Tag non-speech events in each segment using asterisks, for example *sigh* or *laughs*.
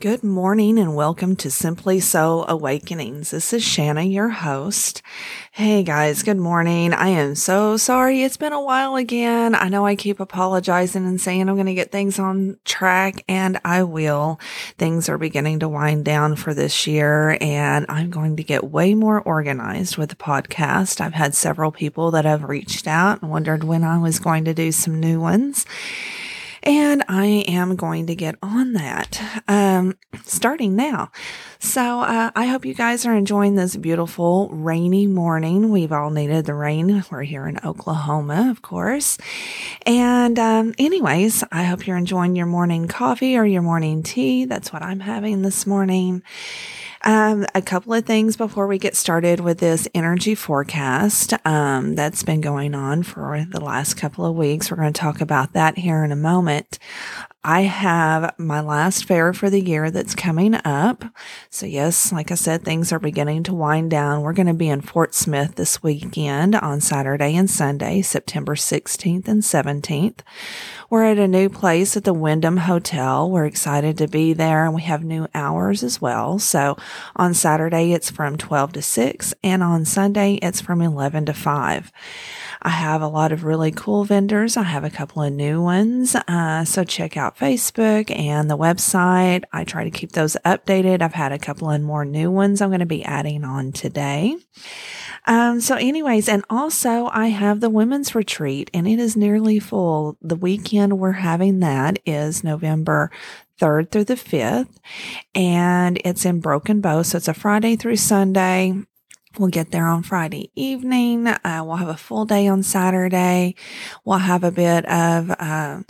Good morning and welcome to Simply Soul Awakenings. This is Shanna, your host. Hey guys, good morning. I am so sorry. It's been a while again. I know I keep apologizing and saying I'm going to get things on track and I will. Things are beginning to wind down for this year and I'm going to get way more organized with the podcast. I've had several people that have reached out and wondered when I was going to do some new ones and I am going to get on that um, starting now. So uh, I hope you guys are enjoying this beautiful rainy morning. We've all needed the rain. We're here in Oklahoma, of course. And um, anyways, I hope you're enjoying your morning coffee or your morning tea. That's what I'm having this morning. Um, a couple of things before we get started with this energy forecast um, that's been going on for the last couple of weeks. We're going to talk about that here in a moment. I have my last fair for the year that's coming up. So yes, like I said, things are beginning to wind down. We're going to be in Fort Smith this weekend on Saturday and Sunday, September 16th and 17th. We're at a new place at the Wyndham Hotel. We're excited to be there and we have new hours as well. So on Saturday, it's from 12 to 6 and on Sunday, it's from 11 to 5. I have a lot of really cool vendors. I have a couple of new ones. Uh, so check out Facebook and the website. I try to keep those updated. I've had a couple of more new ones I'm going to be adding on today. Um, so anyways, and also I have the women's retreat and it is nearly full. The weekend we're having that is November 3rd through the 5th and it's in Broken Bow. So it's a Friday through Sunday. We'll get there on Friday evening. Uh, we'll have a full day on Saturday. We'll have a bit of, uh,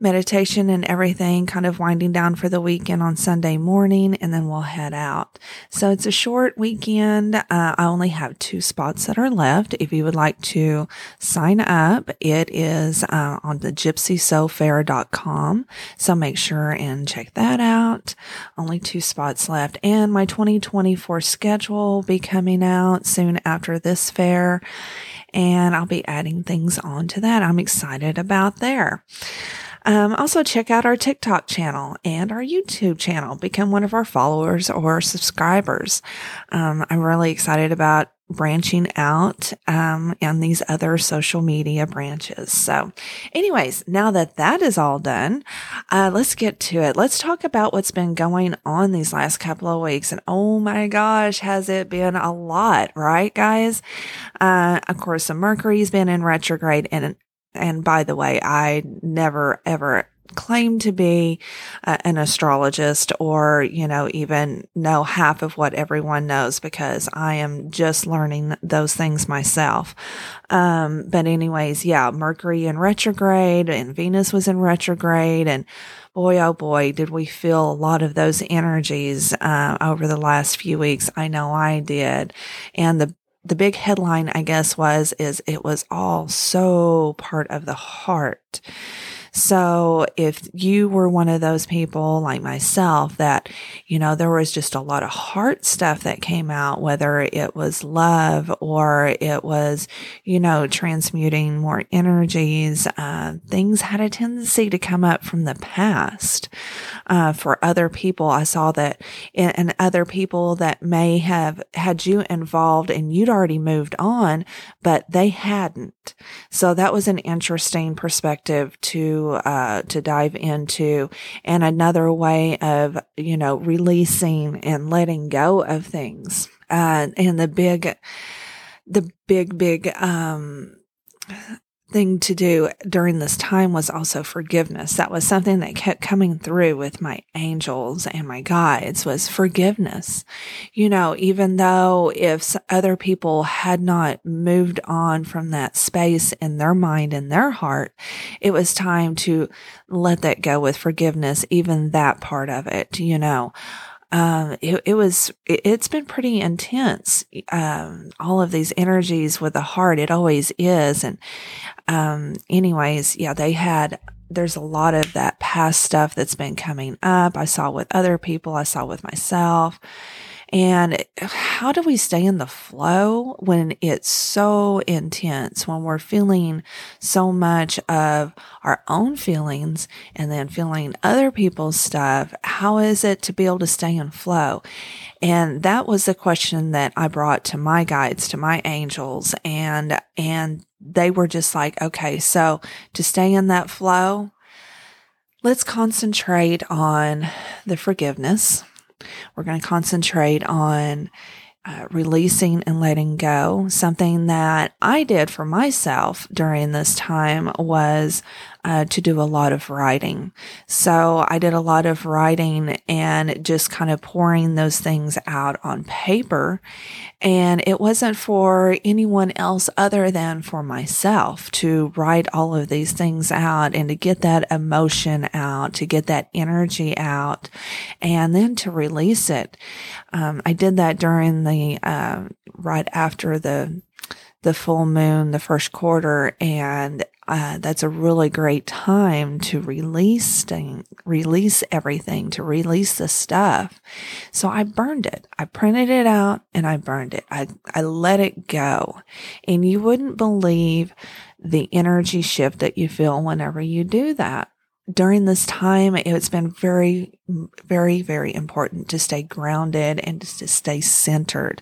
meditation and everything kind of winding down for the weekend on Sunday morning and then we'll head out. So it's a short weekend. Uh, I only have two spots that are left. If you would like to sign up, it is uh, on the gypsysoulfair.com. So make sure and check that out. Only two spots left and my 2024 schedule will be coming out soon after this fair and I'll be adding things on to that. I'm excited about there. Um, also check out our TikTok channel and our YouTube channel. Become one of our followers or subscribers. Um, I'm really excited about branching out um, on these other social media branches. So, anyways, now that that is all done, uh, let's get to it. Let's talk about what's been going on these last couple of weeks. And oh my gosh, has it been a lot, right, guys? Uh, of course, the Mercury's been in retrograde and and by the way, I never ever claim to be uh, an astrologist or, you know, even know half of what everyone knows because I am just learning those things myself. Um, but anyways, yeah, Mercury in retrograde and Venus was in retrograde and boy, oh boy, did we feel a lot of those energies, uh, over the last few weeks. I know I did. And the the big headline, I guess, was, is it was all so part of the heart. So if you were one of those people like myself that, you know, there was just a lot of heart stuff that came out, whether it was love or it was, you know, transmuting more energies, uh, things had a tendency to come up from the past. Uh, for other people, I saw that and other people that may have had you involved and you'd already moved on, but they hadn't. So that was an interesting perspective to uh, to dive into, and another way of you know releasing and letting go of things. Uh, and the big, the big, big um, thing to do during this time was also forgiveness. That was something that kept coming through with my angels and my guides was forgiveness. You know, even though if other people had not moved on from that space in their mind and their heart, it was time to let that go with forgiveness, even that part of it, you know um, it, it, was, it, has been pretty intense. Um, all of these energies with the heart, it always is. And, um, anyways, yeah, they had, there's a lot of that past stuff that's been coming up. I saw with other people. I saw with myself. And how do we stay in the flow when it's so intense, when we're feeling so much of our own feelings and then feeling other people's stuff? How is it to be able to stay in flow? And that was the question that I brought to my guides, to my angels. And, and they were just like, okay, so to stay in that flow, let's concentrate on the forgiveness. We're going to concentrate on uh, releasing and letting go. Something that I did for myself during this time was uh, to do a lot of writing. So I did a lot of writing and just kind of pouring those things out on paper. And it wasn't for anyone else other than for myself to write all of these things out and to get that emotion out, to get that energy out, and then to release it. Um, I did that during the, uh, right after the, the full moon, the first quarter, and uh, that's a really great time to release release everything, to release the stuff. So I burned it. I printed it out and I burned it. I, I let it go. And you wouldn't believe the energy shift that you feel whenever you do that. During this time, it's been very, very, very important to stay grounded and to stay centered.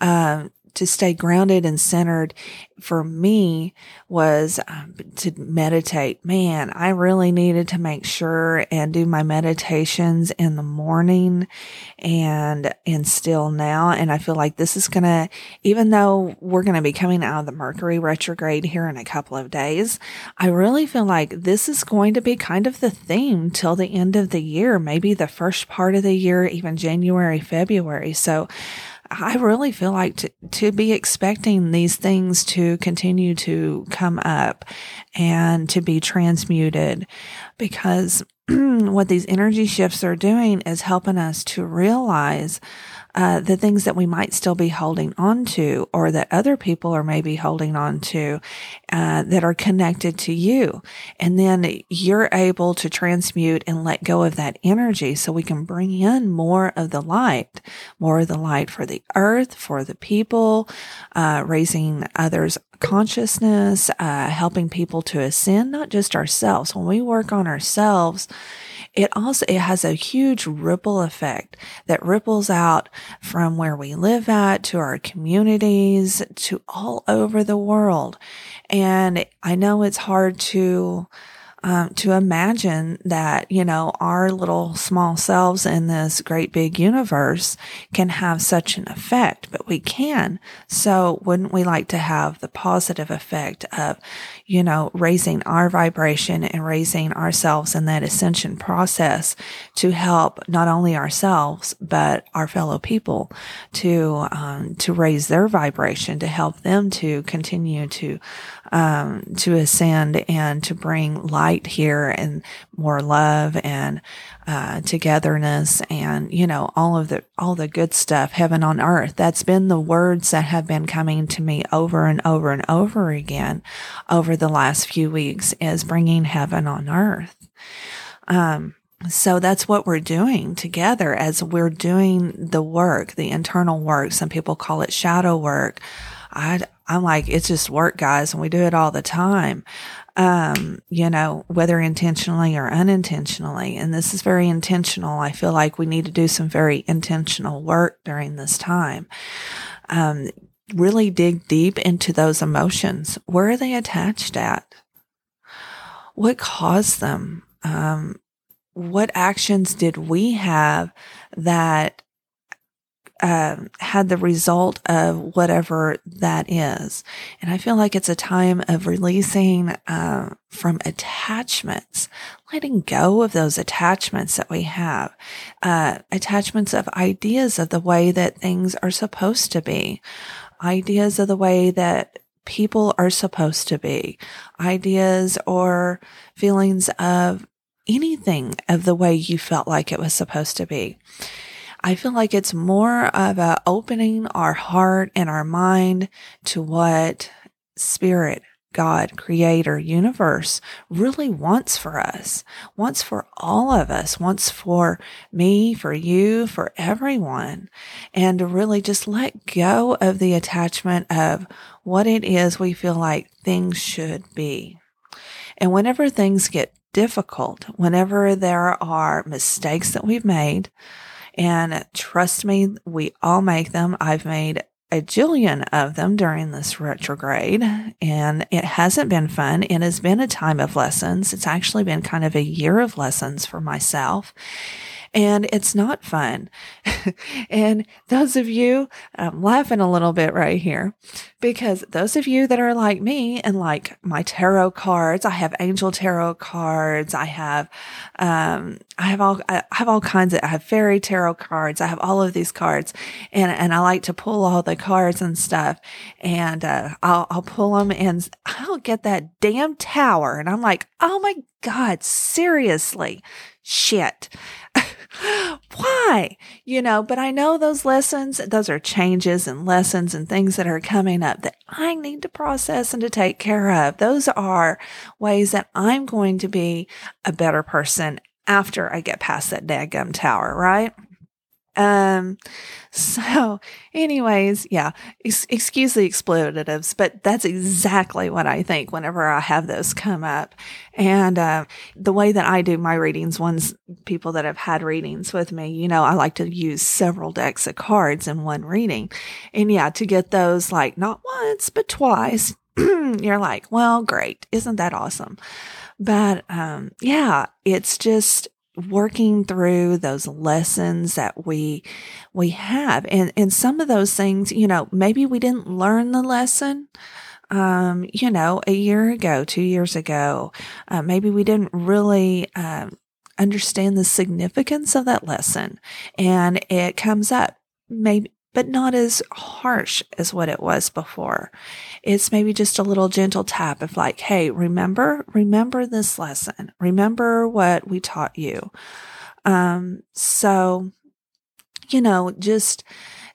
Um, to stay grounded and centered for me was um, to meditate. Man, I really needed to make sure and do my meditations in the morning and, and still now. And I feel like this is going to, even though we're going to be coming out of the Mercury retrograde here in a couple of days, I really feel like this is going to be kind of the theme till the end of the year, maybe the first part of the year, even January, February. So, I really feel like to, to be expecting these things to continue to come up and to be transmuted because *clears throat* what these energy shifts are doing is helping us to realize uh, the things that we might still be holding on to or that other people are maybe holding on to uh, that are connected to you. And then you're able to transmute and let go of that energy so we can bring in more of the light, more of the light for the earth, for the people, uh, raising others consciousness, uh, helping people to ascend, not just ourselves. When we work on ourselves, it also, it has a huge ripple effect that ripples out from where we live at to our communities to all over the world. And I know it's hard to, um, to imagine that, you know, our little small selves in this great big universe can have such an effect, but we can. So wouldn't we like to have the positive effect of, you know, raising our vibration and raising ourselves in that ascension process to help not only ourselves, but our fellow people to, um, to raise their vibration, to help them to continue to, um, to ascend and to bring light here and more love and, uh, togetherness and, you know, all of the, all the good stuff, heaven on earth. That's been the words that have been coming to me over and over and over again over the last few weeks is bringing heaven on earth. Um, so that's what we're doing together as we're doing the work, the internal work. Some people call it shadow work. I, I'm like, it's just work, guys, and we do it all the time um, you know, whether intentionally or unintentionally. And this is very intentional. I feel like we need to do some very intentional work during this time. Um, really dig deep into those emotions. Where are they attached at? What caused them? Um, what actions did we have that um, had the result of whatever that is. And I feel like it's a time of releasing uh, from attachments, letting go of those attachments that we have, uh, attachments of ideas of the way that things are supposed to be, ideas of the way that people are supposed to be, ideas or feelings of anything of the way you felt like it was supposed to be. I feel like it's more of a opening our heart and our mind to what spirit, God, creator, universe really wants for us, wants for all of us, wants for me, for you, for everyone. And to really just let go of the attachment of what it is we feel like things should be. And whenever things get difficult, whenever there are mistakes that we've made, and trust me, we all make them. I've made a jillion of them during this retrograde, and it hasn't been fun. It has been a time of lessons. It's actually been kind of a year of lessons for myself and it's not fun. *laughs* and those of you, I'm laughing a little bit right here because those of you that are like me and like my tarot cards, I have angel tarot cards. I have, um, I have all, I have all kinds of, I have fairy tarot cards. I have all of these cards and, and I like to pull all the cards and stuff and, uh, I'll, I'll pull them and I'll get that damn tower. And I'm like, Oh my God, seriously, shit. *gasps* Why? You know, but I know those lessons, those are changes and lessons and things that are coming up that I need to process and to take care of. Those are ways that I'm going to be a better person after I get past that daggum tower, right? Um, so anyways, yeah, ex- excuse the expletives, but that's exactly what I think whenever I have those come up. And, uh, the way that I do my readings, ones people that have had readings with me, you know, I like to use several decks of cards in one reading. And yeah, to get those like not once, but twice, *clears throat* you're like, well, great. Isn't that awesome? But, um, yeah, it's just, working through those lessons that we we have. And and some of those things you know maybe we didn't learn the lesson um you know a year ago 2 years ago. Uh, maybe we didn't really um, understand the significance of that lesson. And it comes up. Maybe but not as harsh as what it was before. It's maybe just a little gentle tap of like, Hey, remember, remember this lesson. Remember what we taught you. Um, so, you know, just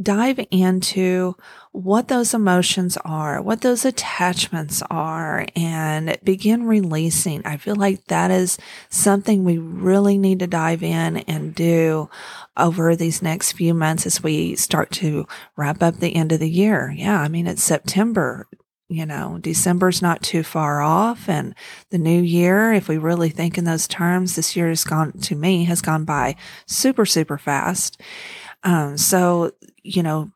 dive into what those emotions are, what those attachments are, and begin releasing. I feel like that is something we really need to dive in and do over these next few months as we start to wrap up the end of the year. Yeah, I mean, it's September. You know, December's not too far off and the new year, if we really think in those terms, this year has gone to me has gone by super, super fast. Um, so, you know,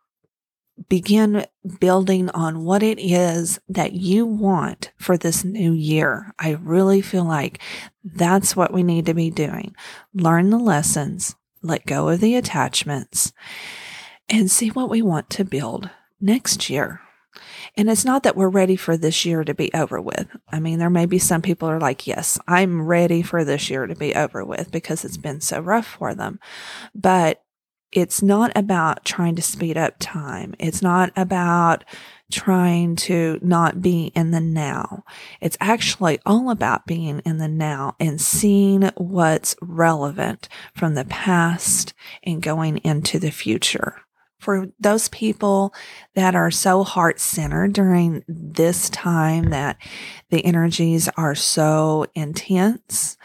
begin building on what it is that you want for this new year. I really feel like that's what we need to be doing. Learn the lessons, let go of the attachments, and see what we want to build next year. And it's not that we're ready for this year to be over with. I mean, there may be some people are like, yes, I'm ready for this year to be over with because it's been so rough for them. But it's not about trying to speed up time. It's not about trying to not be in the now. It's actually all about being in the now and seeing what's relevant from the past and going into the future. For those people that are so heart centered during this time that the energies are so intense,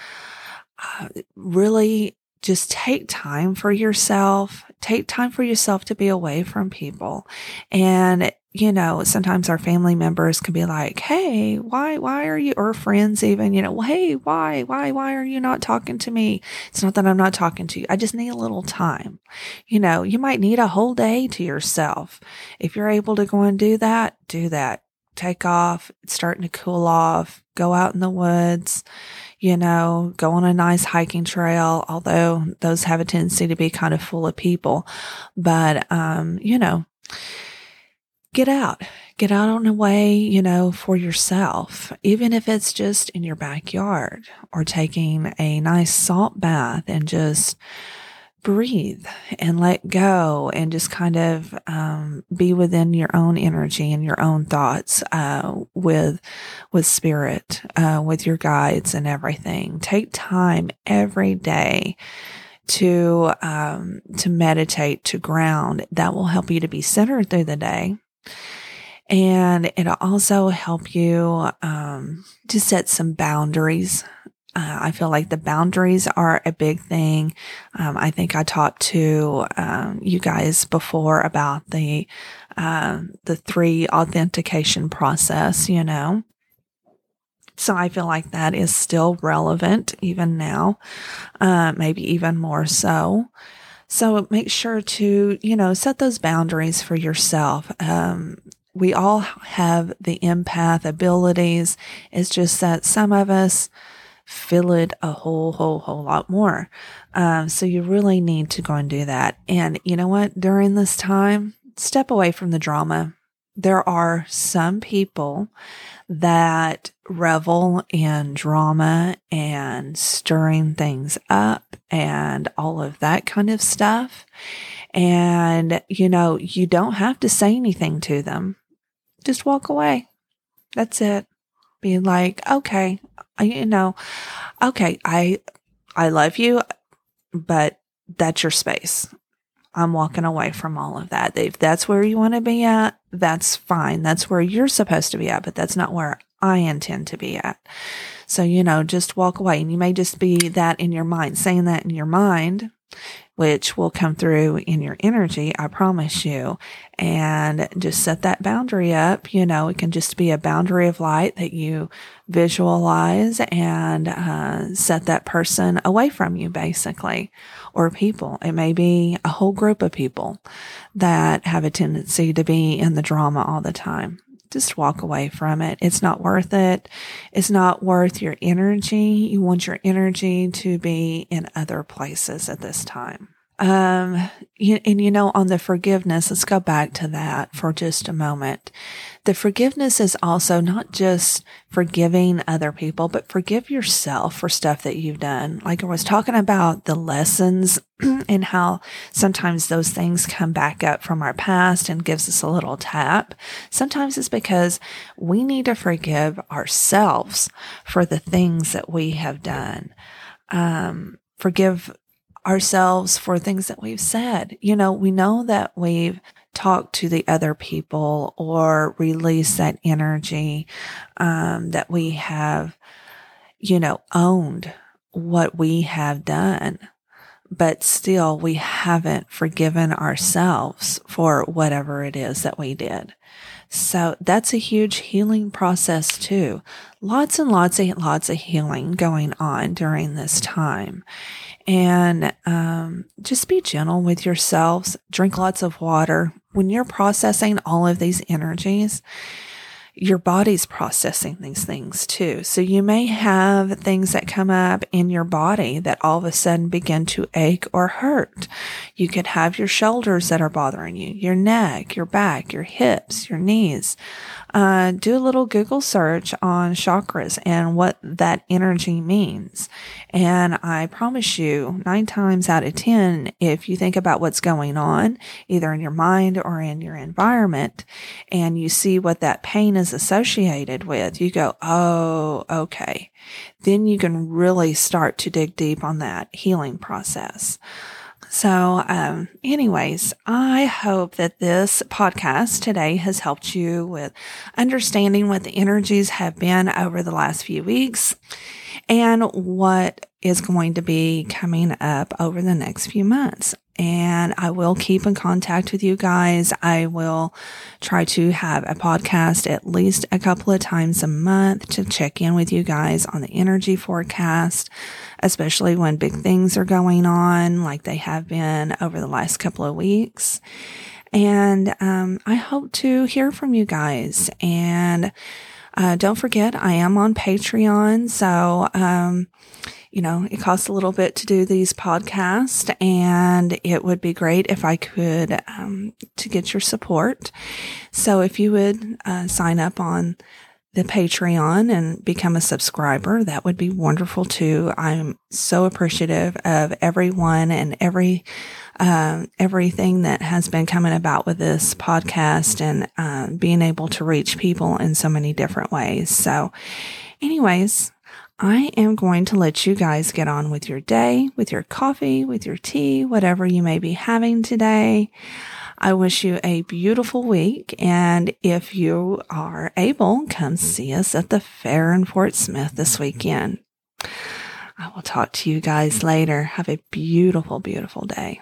uh, really just take time for yourself. Take time for yourself to be away from people. And, you know, sometimes our family members can be like, Hey, why, why are you, or friends even, you know, Hey, why, why, why are you not talking to me? It's not that I'm not talking to you. I just need a little time. You know, you might need a whole day to yourself. If you're able to go and do that, do that. Take off. It's starting to cool off. Go out in the woods you know, go on a nice hiking trail, although those have a tendency to be kind of full of people. But, um, you know, get out, get out on a way, you know, for yourself, even if it's just in your backyard or taking a nice salt bath and just, breathe and let go and just kind of um, be within your own energy and your own thoughts uh, with with spirit uh, with your guides and everything take time every day to um, to meditate to ground that will help you to be centered through the day And it'll also help you um, to set some boundaries. Uh, I feel like the boundaries are a big thing. Um, I think I talked to um, you guys before about the um, the three authentication process. You know, so I feel like that is still relevant even now, uh, maybe even more so. So make sure to, you know, set those boundaries for yourself. Um, we all have the empath abilities. It's just that some of us feel it a whole, whole, whole lot more. Um, so you really need to go and do that. And you know what? During this time, step away from the drama. There are some people that revel in drama and stirring things up and all of that kind of stuff. And, you know, you don't have to say anything to them. Just walk away. That's it. Be like, okay, you know, okay, I, I love you, but that's your space. I'm walking away from all of that. If that's where you want to be at, that's fine. That's where you're supposed to be at, but that's not where I intend to be at. So, you know, just walk away. And you may just be that in your mind, saying that in your mind, which will come through in your energy, I promise you. And just set that boundary up. You know, it can just be a boundary of light that you visualize and uh, set that person away from you, basically, or people. It may be a whole group of people that have a tendency to be in the drama all the time just walk away from it. It's not worth it. It's not worth your energy. You want your energy to be in other places at this time. Um, and you know, on the forgiveness, let's go back to that for just a moment. The forgiveness is also not just forgiving other people, but forgive yourself for stuff that you've done. Like I was talking about the lessons *clears throat* and how sometimes those things come back up from our past and gives us a little tap. Sometimes it's because we need to forgive ourselves for the things that we have done. Um, forgive ourselves for things that we've said. You know, we know that we've talked to the other people or released that energy, um, that we have, you know, owned what we have done. But still, we haven't forgiven ourselves for whatever it is that we did. So that's a huge healing process too. Lots and lots and lots of healing going on during this time and um, just be gentle with yourselves. Drink lots of water. When you're processing all of these energies, your body's processing these things too. So you may have things that come up in your body that all of a sudden begin to ache or hurt. You could have your shoulders that are bothering you, your neck, your back, your hips, your knees uh, do a little Google search on chakras and what that energy means. And I promise you, nine times out of 10, if you think about what's going on, either in your mind or in your environment, and you see what that pain is associated with, you go, oh, okay. Then you can really start to dig deep on that healing process. So, um, anyways, I hope that this podcast today has helped you with understanding what the energies have been over the last few weeks and what is going to be coming up over the next few months and I will keep in contact with you guys. I will try to have a podcast at least a couple of times a month to check in with you guys on the energy forecast, especially when big things are going on like they have been over the last couple of weeks. And um, I hope to hear from you guys. And uh, don't forget, I am on Patreon. So, um, you know, it costs a little bit to do these podcasts and it would be great if I could, um, to get your support. So if you would, uh, sign up on the Patreon and become a subscriber, that would be wonderful too. I'm so appreciative of everyone and every, um, everything that has been coming about with this podcast and, uh, being able to reach people in so many different ways. So anyways, I am going to let you guys get on with your day, with your coffee, with your tea, whatever you may be having today. I wish you a beautiful week. And if you are able, come see us at the fair in Fort Smith this weekend. I will talk to you guys later. Have a beautiful, beautiful day.